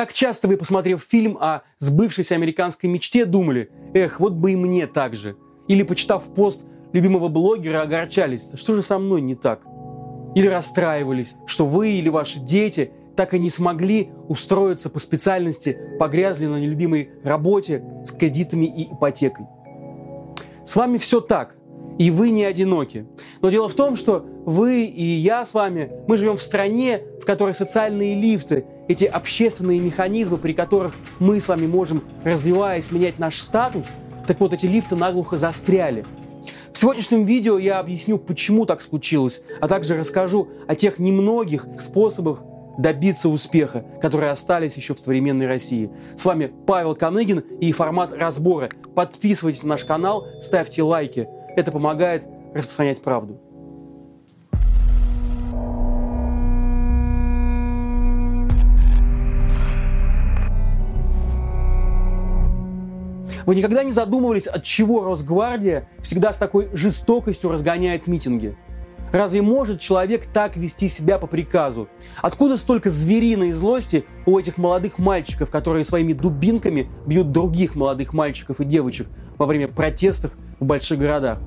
Как часто вы, посмотрев фильм о сбывшейся американской мечте, думали, эх, вот бы и мне так же. Или, почитав пост любимого блогера, огорчались, что же со мной не так. Или расстраивались, что вы или ваши дети так и не смогли устроиться по специальности, погрязли на нелюбимой работе с кредитами и ипотекой. С вами все так, и вы не одиноки. Но дело в том, что вы и я с вами, мы живем в стране, в которой социальные лифты, эти общественные механизмы, при которых мы с вами можем, развиваясь, менять наш статус, так вот эти лифты наглухо застряли. В сегодняшнем видео я объясню, почему так случилось, а также расскажу о тех немногих способах добиться успеха, которые остались еще в современной России. С вами Павел Коныгин и формат разбора. Подписывайтесь на наш канал, ставьте лайки. Это помогает распространять правду. Вы никогда не задумывались, от чего Росгвардия всегда с такой жестокостью разгоняет митинги? Разве может человек так вести себя по приказу? Откуда столько звериной злости у этих молодых мальчиков, которые своими дубинками бьют других молодых мальчиков и девочек во время протестов в больших городах?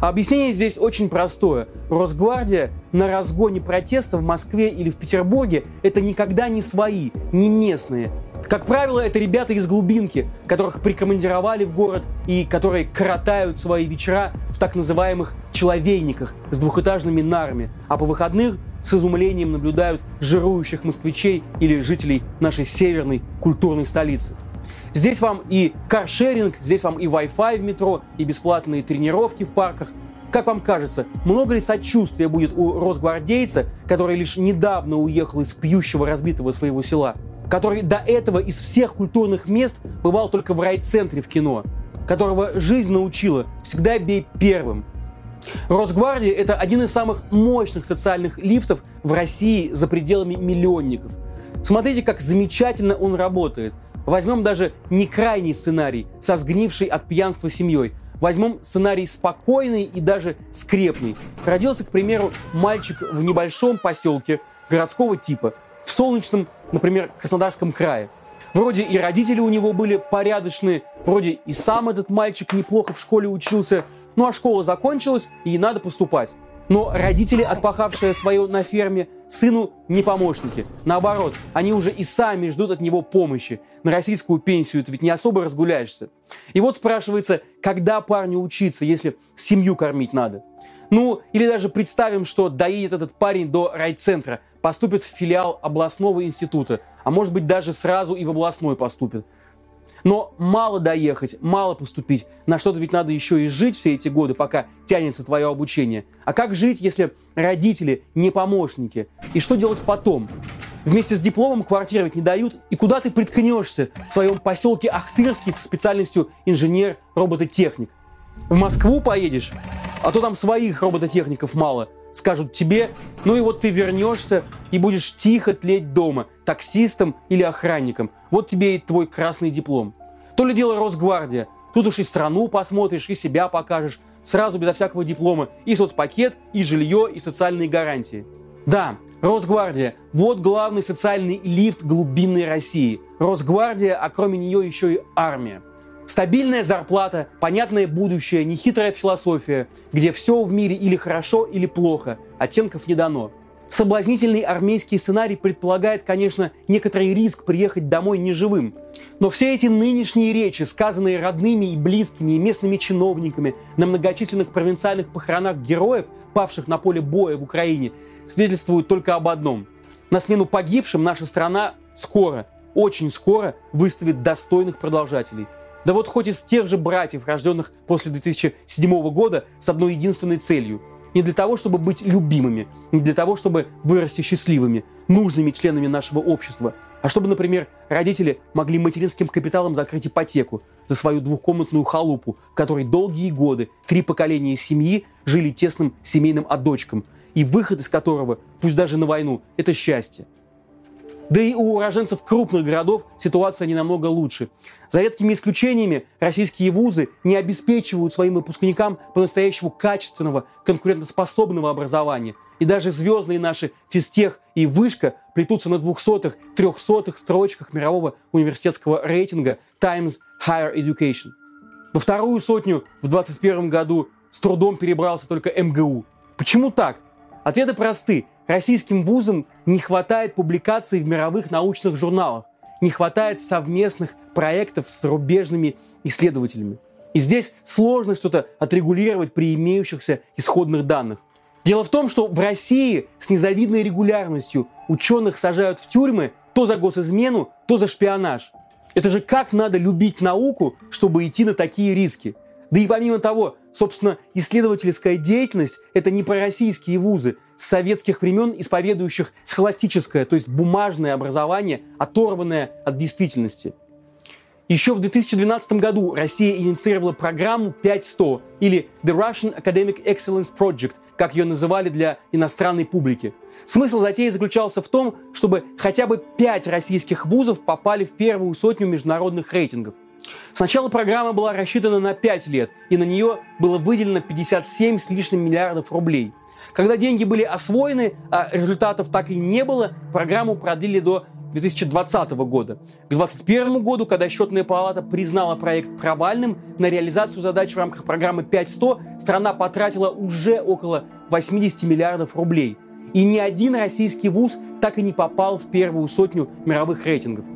Объяснение здесь очень простое. Росгвардия на разгоне протеста в Москве или в Петербурге – это никогда не свои, не местные. Как правило, это ребята из глубинки, которых прикомандировали в город и которые коротают свои вечера в так называемых человейниках с двухэтажными нарами, а по выходных с изумлением наблюдают жирующих москвичей или жителей нашей северной культурной столицы. Здесь вам и каршеринг, здесь вам и Wi-Fi в метро, и бесплатные тренировки в парках. Как вам кажется, много ли сочувствия будет у росгвардейца, который лишь недавно уехал из пьющего разбитого своего села, который до этого из всех культурных мест бывал только в райцентре в кино, которого жизнь научила всегда бей первым, Росгвардия – это один из самых мощных социальных лифтов в России за пределами миллионников. Смотрите, как замечательно он работает – Возьмем даже не крайний сценарий со сгнившей от пьянства семьей. Возьмем сценарий спокойный и даже скрепный. Родился, к примеру, мальчик в небольшом поселке городского типа, в солнечном, например, Краснодарском крае. Вроде и родители у него были порядочные, вроде и сам этот мальчик неплохо в школе учился, ну а школа закончилась, и надо поступать. Но родители, отпахавшие свое на ферме, сыну не помощники. Наоборот, они уже и сами ждут от него помощи. На российскую пенсию ты ведь не особо разгуляешься. И вот спрашивается, когда парню учиться, если семью кормить надо? Ну, или даже представим, что доедет этот парень до райцентра, поступит в филиал областного института, а может быть даже сразу и в областной поступит. Но мало доехать, мало поступить. На что-то ведь надо еще и жить все эти годы, пока тянется твое обучение. А как жить, если родители не помощники? И что делать потом? Вместе с дипломом квартиры ведь не дают. И куда ты приткнешься в своем поселке Ахтырский со специальностью инженер-робототехник? В Москву поедешь? А то там своих робототехников мало – скажут тебе, ну и вот ты вернешься и будешь тихо тлеть дома, таксистом или охранником. Вот тебе и твой красный диплом. То ли дело Росгвардия. Тут уж и страну посмотришь, и себя покажешь. Сразу безо всякого диплома. И соцпакет, и жилье, и социальные гарантии. Да, Росгвардия – вот главный социальный лифт глубинной России. Росгвардия, а кроме нее еще и армия. Стабильная зарплата, понятное будущее, нехитрая философия, где все в мире или хорошо, или плохо, оттенков не дано. Соблазнительный армейский сценарий предполагает, конечно, некоторый риск приехать домой неживым. Но все эти нынешние речи, сказанные родными и близкими и местными чиновниками на многочисленных провинциальных похоронах героев, павших на поле боя в Украине, свидетельствуют только об одном. На смену погибшим наша страна скоро, очень скоро выставит достойных продолжателей – да вот хоть из тех же братьев, рожденных после 2007 года, с одной единственной целью. Не для того, чтобы быть любимыми, не для того, чтобы вырасти счастливыми, нужными членами нашего общества, а чтобы, например, родители могли материнским капиталом закрыть ипотеку за свою двухкомнатную халупу, в которой долгие годы три поколения семьи жили тесным семейным одочком, и выход из которого, пусть даже на войну, это счастье. Да и у уроженцев крупных городов ситуация не намного лучше. За редкими исключениями российские вузы не обеспечивают своим выпускникам по-настоящему качественного, конкурентоспособного образования. и даже звездные наши физтех и вышка плетутся на двухсотых, трехсотых строчках мирового университетского рейтинга Times Higher Education. Во вторую сотню в 2021 году с трудом перебрался только МГУ. Почему так? Ответы просты. Российским вузам не хватает публикаций в мировых научных журналах, не хватает совместных проектов с зарубежными исследователями. И здесь сложно что-то отрегулировать при имеющихся исходных данных. Дело в том, что в России с незавидной регулярностью ученых сажают в тюрьмы то за госизмену, то за шпионаж. Это же как надо любить науку, чтобы идти на такие риски? Да и помимо того, собственно, исследовательская деятельность – это не про российские вузы с советских времен, исповедующих схоластическое, то есть бумажное образование, оторванное от действительности – еще в 2012 году Россия инициировала программу 5100 или The Russian Academic Excellence Project, как ее называли для иностранной публики. Смысл затеи заключался в том, чтобы хотя бы пять российских вузов попали в первую сотню международных рейтингов. Сначала программа была рассчитана на 5 лет, и на нее было выделено 57 с лишним миллиардов рублей. Когда деньги были освоены, а результатов так и не было, программу продлили до 2020 года. К 2021 году, когда счетная палата признала проект провальным, на реализацию задач в рамках программы 5100 страна потратила уже около 80 миллиардов рублей. И ни один российский вуз так и не попал в первую сотню мировых рейтингов.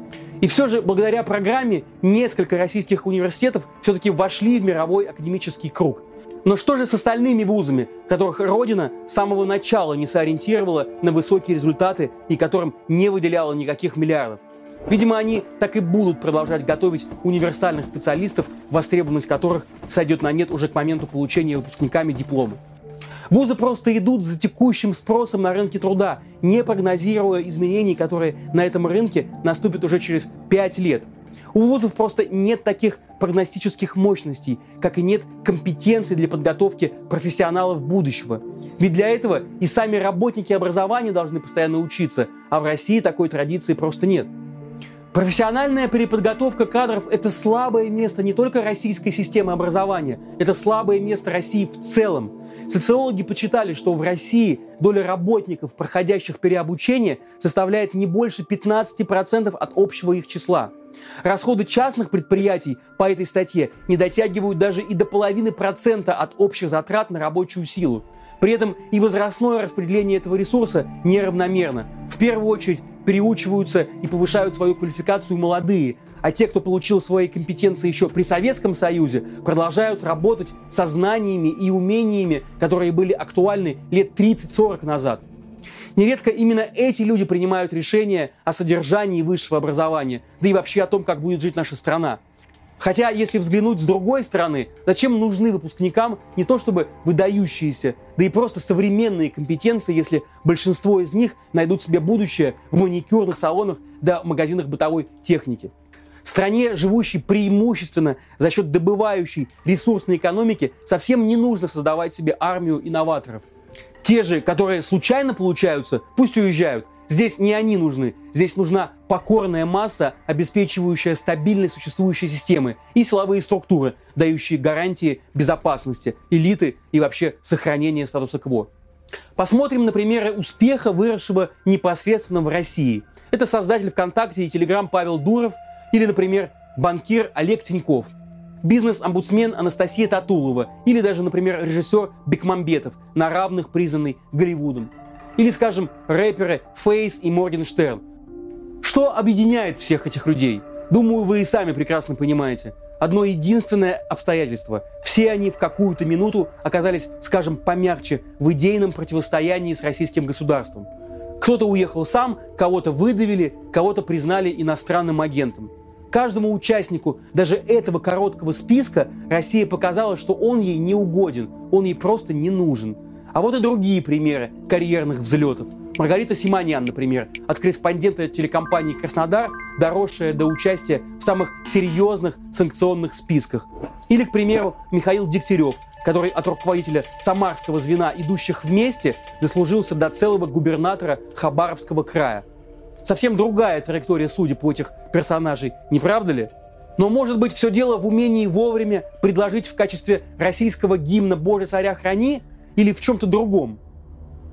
И все же, благодаря программе, несколько российских университетов все-таки вошли в мировой академический круг. Но что же с остальными вузами, которых Родина с самого начала не сориентировала на высокие результаты и которым не выделяла никаких миллиардов? Видимо, они так и будут продолжать готовить универсальных специалистов, востребованность которых сойдет на нет уже к моменту получения выпускниками диплома. Вузы просто идут за текущим спросом на рынке труда, не прогнозируя изменений, которые на этом рынке наступят уже через 5 лет – у вузов просто нет таких прогностических мощностей, как и нет компетенций для подготовки профессионалов будущего. Ведь для этого и сами работники образования должны постоянно учиться, а в России такой традиции просто нет. Профессиональная переподготовка кадров – это слабое место не только российской системы образования, это слабое место России в целом. Социологи почитали, что в России доля работников, проходящих переобучение, составляет не больше 15% от общего их числа. Расходы частных предприятий по этой статье не дотягивают даже и до половины процента от общих затрат на рабочую силу. При этом и возрастное распределение этого ресурса неравномерно. В первую очередь переучиваются и повышают свою квалификацию молодые, а те, кто получил свои компетенции еще при Советском Союзе, продолжают работать со знаниями и умениями, которые были актуальны лет 30-40 назад. Нередко именно эти люди принимают решения о содержании высшего образования, да и вообще о том, как будет жить наша страна. Хотя, если взглянуть с другой стороны, зачем нужны выпускникам не то чтобы выдающиеся, да и просто современные компетенции, если большинство из них найдут себе будущее в маникюрных салонах да магазинах бытовой техники. Стране, живущей преимущественно за счет добывающей ресурсной экономики, совсем не нужно создавать себе армию инноваторов. Те же, которые случайно получаются, пусть уезжают – Здесь не они нужны, здесь нужна покорная масса, обеспечивающая стабильность существующей системы и силовые структуры, дающие гарантии безопасности, элиты и вообще сохранения статуса кво. Посмотрим на примеры успеха, выросшего непосредственно в России. Это создатель ВКонтакте и Телеграм Павел Дуров или, например, банкир Олег Тиньков, бизнес-омбудсмен Анастасия Татулова или даже, например, режиссер Бекмамбетов, на равных признанный Голливудом. Или, скажем, рэперы Фейс и Моргенштерн. Что объединяет всех этих людей? Думаю, вы и сами прекрасно понимаете. Одно единственное обстоятельство. Все они в какую-то минуту оказались, скажем, помягче в идейном противостоянии с российским государством. Кто-то уехал сам, кого-то выдавили, кого-то признали иностранным агентом. Каждому участнику даже этого короткого списка Россия показала, что он ей не угоден, он ей просто не нужен – а вот и другие примеры карьерных взлетов. Маргарита Симонян, например, от корреспондента телекомпании «Краснодар», доросшая до участия в самых серьезных санкционных списках. Или, к примеру, Михаил Дегтярев, который от руководителя самарского звена «Идущих вместе» дослужился до целого губернатора Хабаровского края. Совсем другая траектория судеб у этих персонажей, не правда ли? Но может быть все дело в умении вовремя предложить в качестве российского гимна «Боже, царя храни» или в чем-то другом.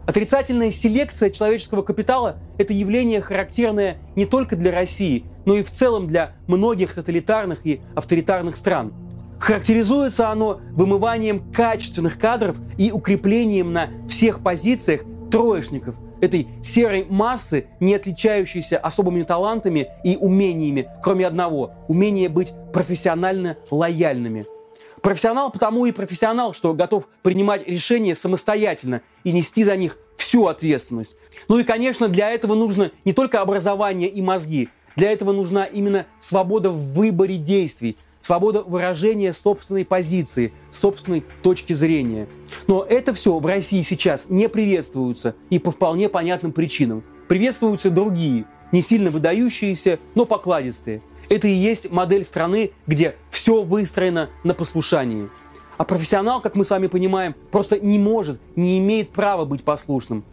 Отрицательная селекция человеческого капитала – это явление, характерное не только для России, но и в целом для многих тоталитарных и авторитарных стран. Характеризуется оно вымыванием качественных кадров и укреплением на всех позициях троечников, этой серой массы, не отличающейся особыми талантами и умениями, кроме одного – умения быть профессионально лояльными – Профессионал потому и профессионал, что готов принимать решения самостоятельно и нести за них всю ответственность. Ну и, конечно, для этого нужно не только образование и мозги, для этого нужна именно свобода в выборе действий, свобода выражения собственной позиции, собственной точки зрения. Но это все в России сейчас не приветствуется и по вполне понятным причинам. Приветствуются другие, не сильно выдающиеся, но покладистые – это и есть модель страны, где все выстроено на послушании. А профессионал, как мы с вами понимаем, просто не может, не имеет права быть послушным.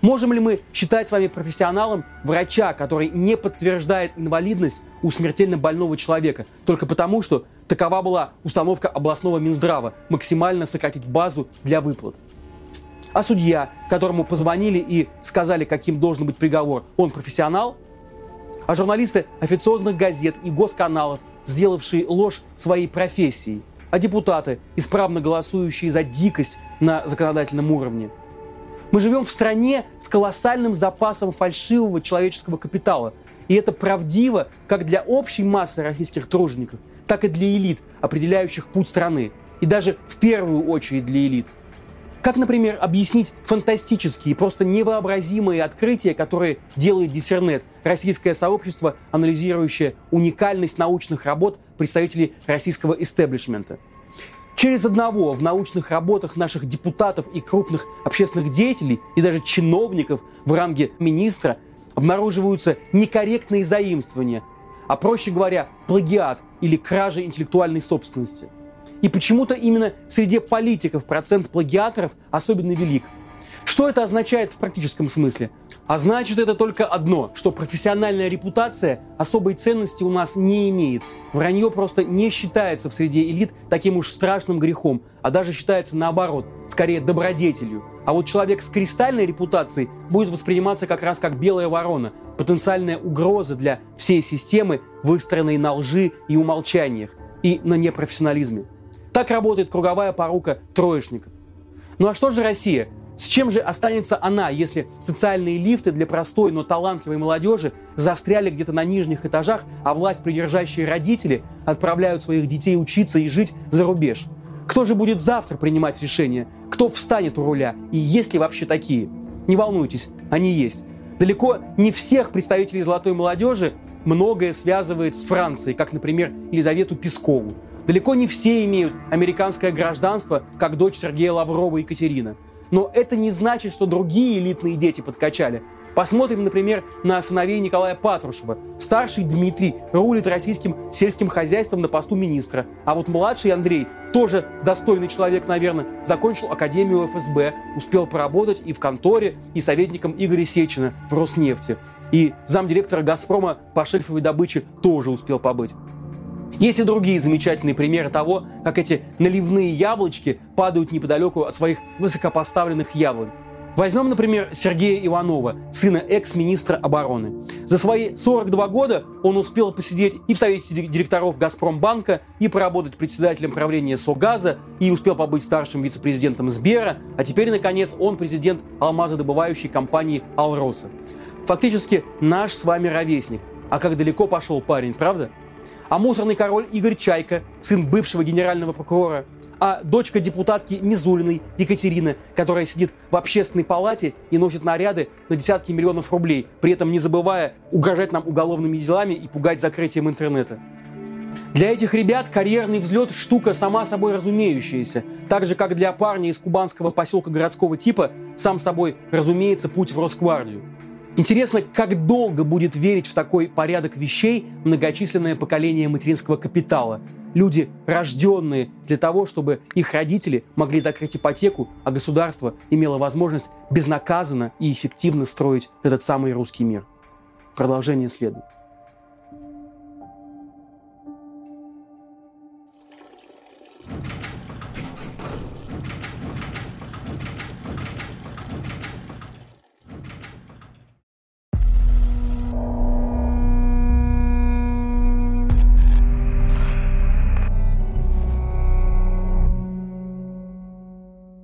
Можем ли мы считать с вами профессионалом врача, который не подтверждает инвалидность у смертельно больного человека, только потому, что такова была установка областного Минздрава – максимально сократить базу для выплат? А судья, которому позвонили и сказали, каким должен быть приговор, он профессионал – а журналисты официозных газет и госканалов, сделавшие ложь своей профессией, а депутаты, исправно голосующие за дикость на законодательном уровне. Мы живем в стране с колоссальным запасом фальшивого человеческого капитала. И это правдиво как для общей массы российских тружеников, так и для элит, определяющих путь страны. И даже в первую очередь для элит – как, например, объяснить фантастические, просто невообразимые открытия, которые делает Диссернет, российское сообщество, анализирующее уникальность научных работ представителей российского истеблишмента? Через одного в научных работах наших депутатов и крупных общественных деятелей и даже чиновников в ранге министра обнаруживаются некорректные заимствования, а проще говоря, плагиат или кража интеллектуальной собственности – и почему-то именно среди политиков процент плагиаторов особенно велик. Что это означает в практическом смысле? А значит это только одно, что профессиональная репутация особой ценности у нас не имеет. Вранье просто не считается в среде элит таким уж страшным грехом, а даже считается наоборот, скорее добродетелью. А вот человек с кристальной репутацией будет восприниматься как раз как белая ворона, потенциальная угроза для всей системы, выстроенной на лжи и умолчаниях, и на непрофессионализме. Так работает круговая порука троечников. Ну а что же Россия? С чем же останется она, если социальные лифты для простой, но талантливой молодежи застряли где-то на нижних этажах, а власть придержащие родители отправляют своих детей учиться и жить за рубеж? Кто же будет завтра принимать решения? Кто встанет у руля? И есть ли вообще такие? Не волнуйтесь, они есть. Далеко не всех представителей золотой молодежи многое связывает с Францией, как, например, Елизавету Пескову. Далеко не все имеют американское гражданство, как дочь Сергея Лаврова Екатерина. Но это не значит, что другие элитные дети подкачали. Посмотрим, например, на сыновей Николая Патрушева. Старший Дмитрий рулит российским сельским хозяйством на посту министра. А вот младший Андрей, тоже достойный человек, наверное, закончил Академию ФСБ, успел поработать и в конторе, и советником Игоря Сечина в Роснефти. И замдиректора «Газпрома» по шельфовой добыче тоже успел побыть. Есть и другие замечательные примеры того, как эти наливные яблочки падают неподалеку от своих высокопоставленных яблонь. Возьмем, например, Сергея Иванова, сына экс-министра обороны. За свои 42 года он успел посидеть и в совете директоров «Газпромбанка», и поработать председателем правления «Согаза», и успел побыть старшим вице-президентом Сбера, а теперь, наконец, он президент алмазодобывающей компании «Алроса». Фактически наш с вами ровесник. А как далеко пошел парень, правда? А мусорный король Игорь Чайка, сын бывшего генерального прокурора, а дочка депутатки Мизулиной Екатерины, которая сидит в общественной палате и носит наряды на десятки миллионов рублей, при этом не забывая угрожать нам уголовными делами и пугать закрытием интернета. Для этих ребят карьерный взлет – штука сама собой разумеющаяся. Так же, как для парня из кубанского поселка городского типа, сам собой разумеется путь в Росгвардию. Интересно, как долго будет верить в такой порядок вещей многочисленное поколение материнского капитала. Люди, рожденные для того, чтобы их родители могли закрыть ипотеку, а государство имело возможность безнаказанно и эффективно строить этот самый русский мир. Продолжение следует.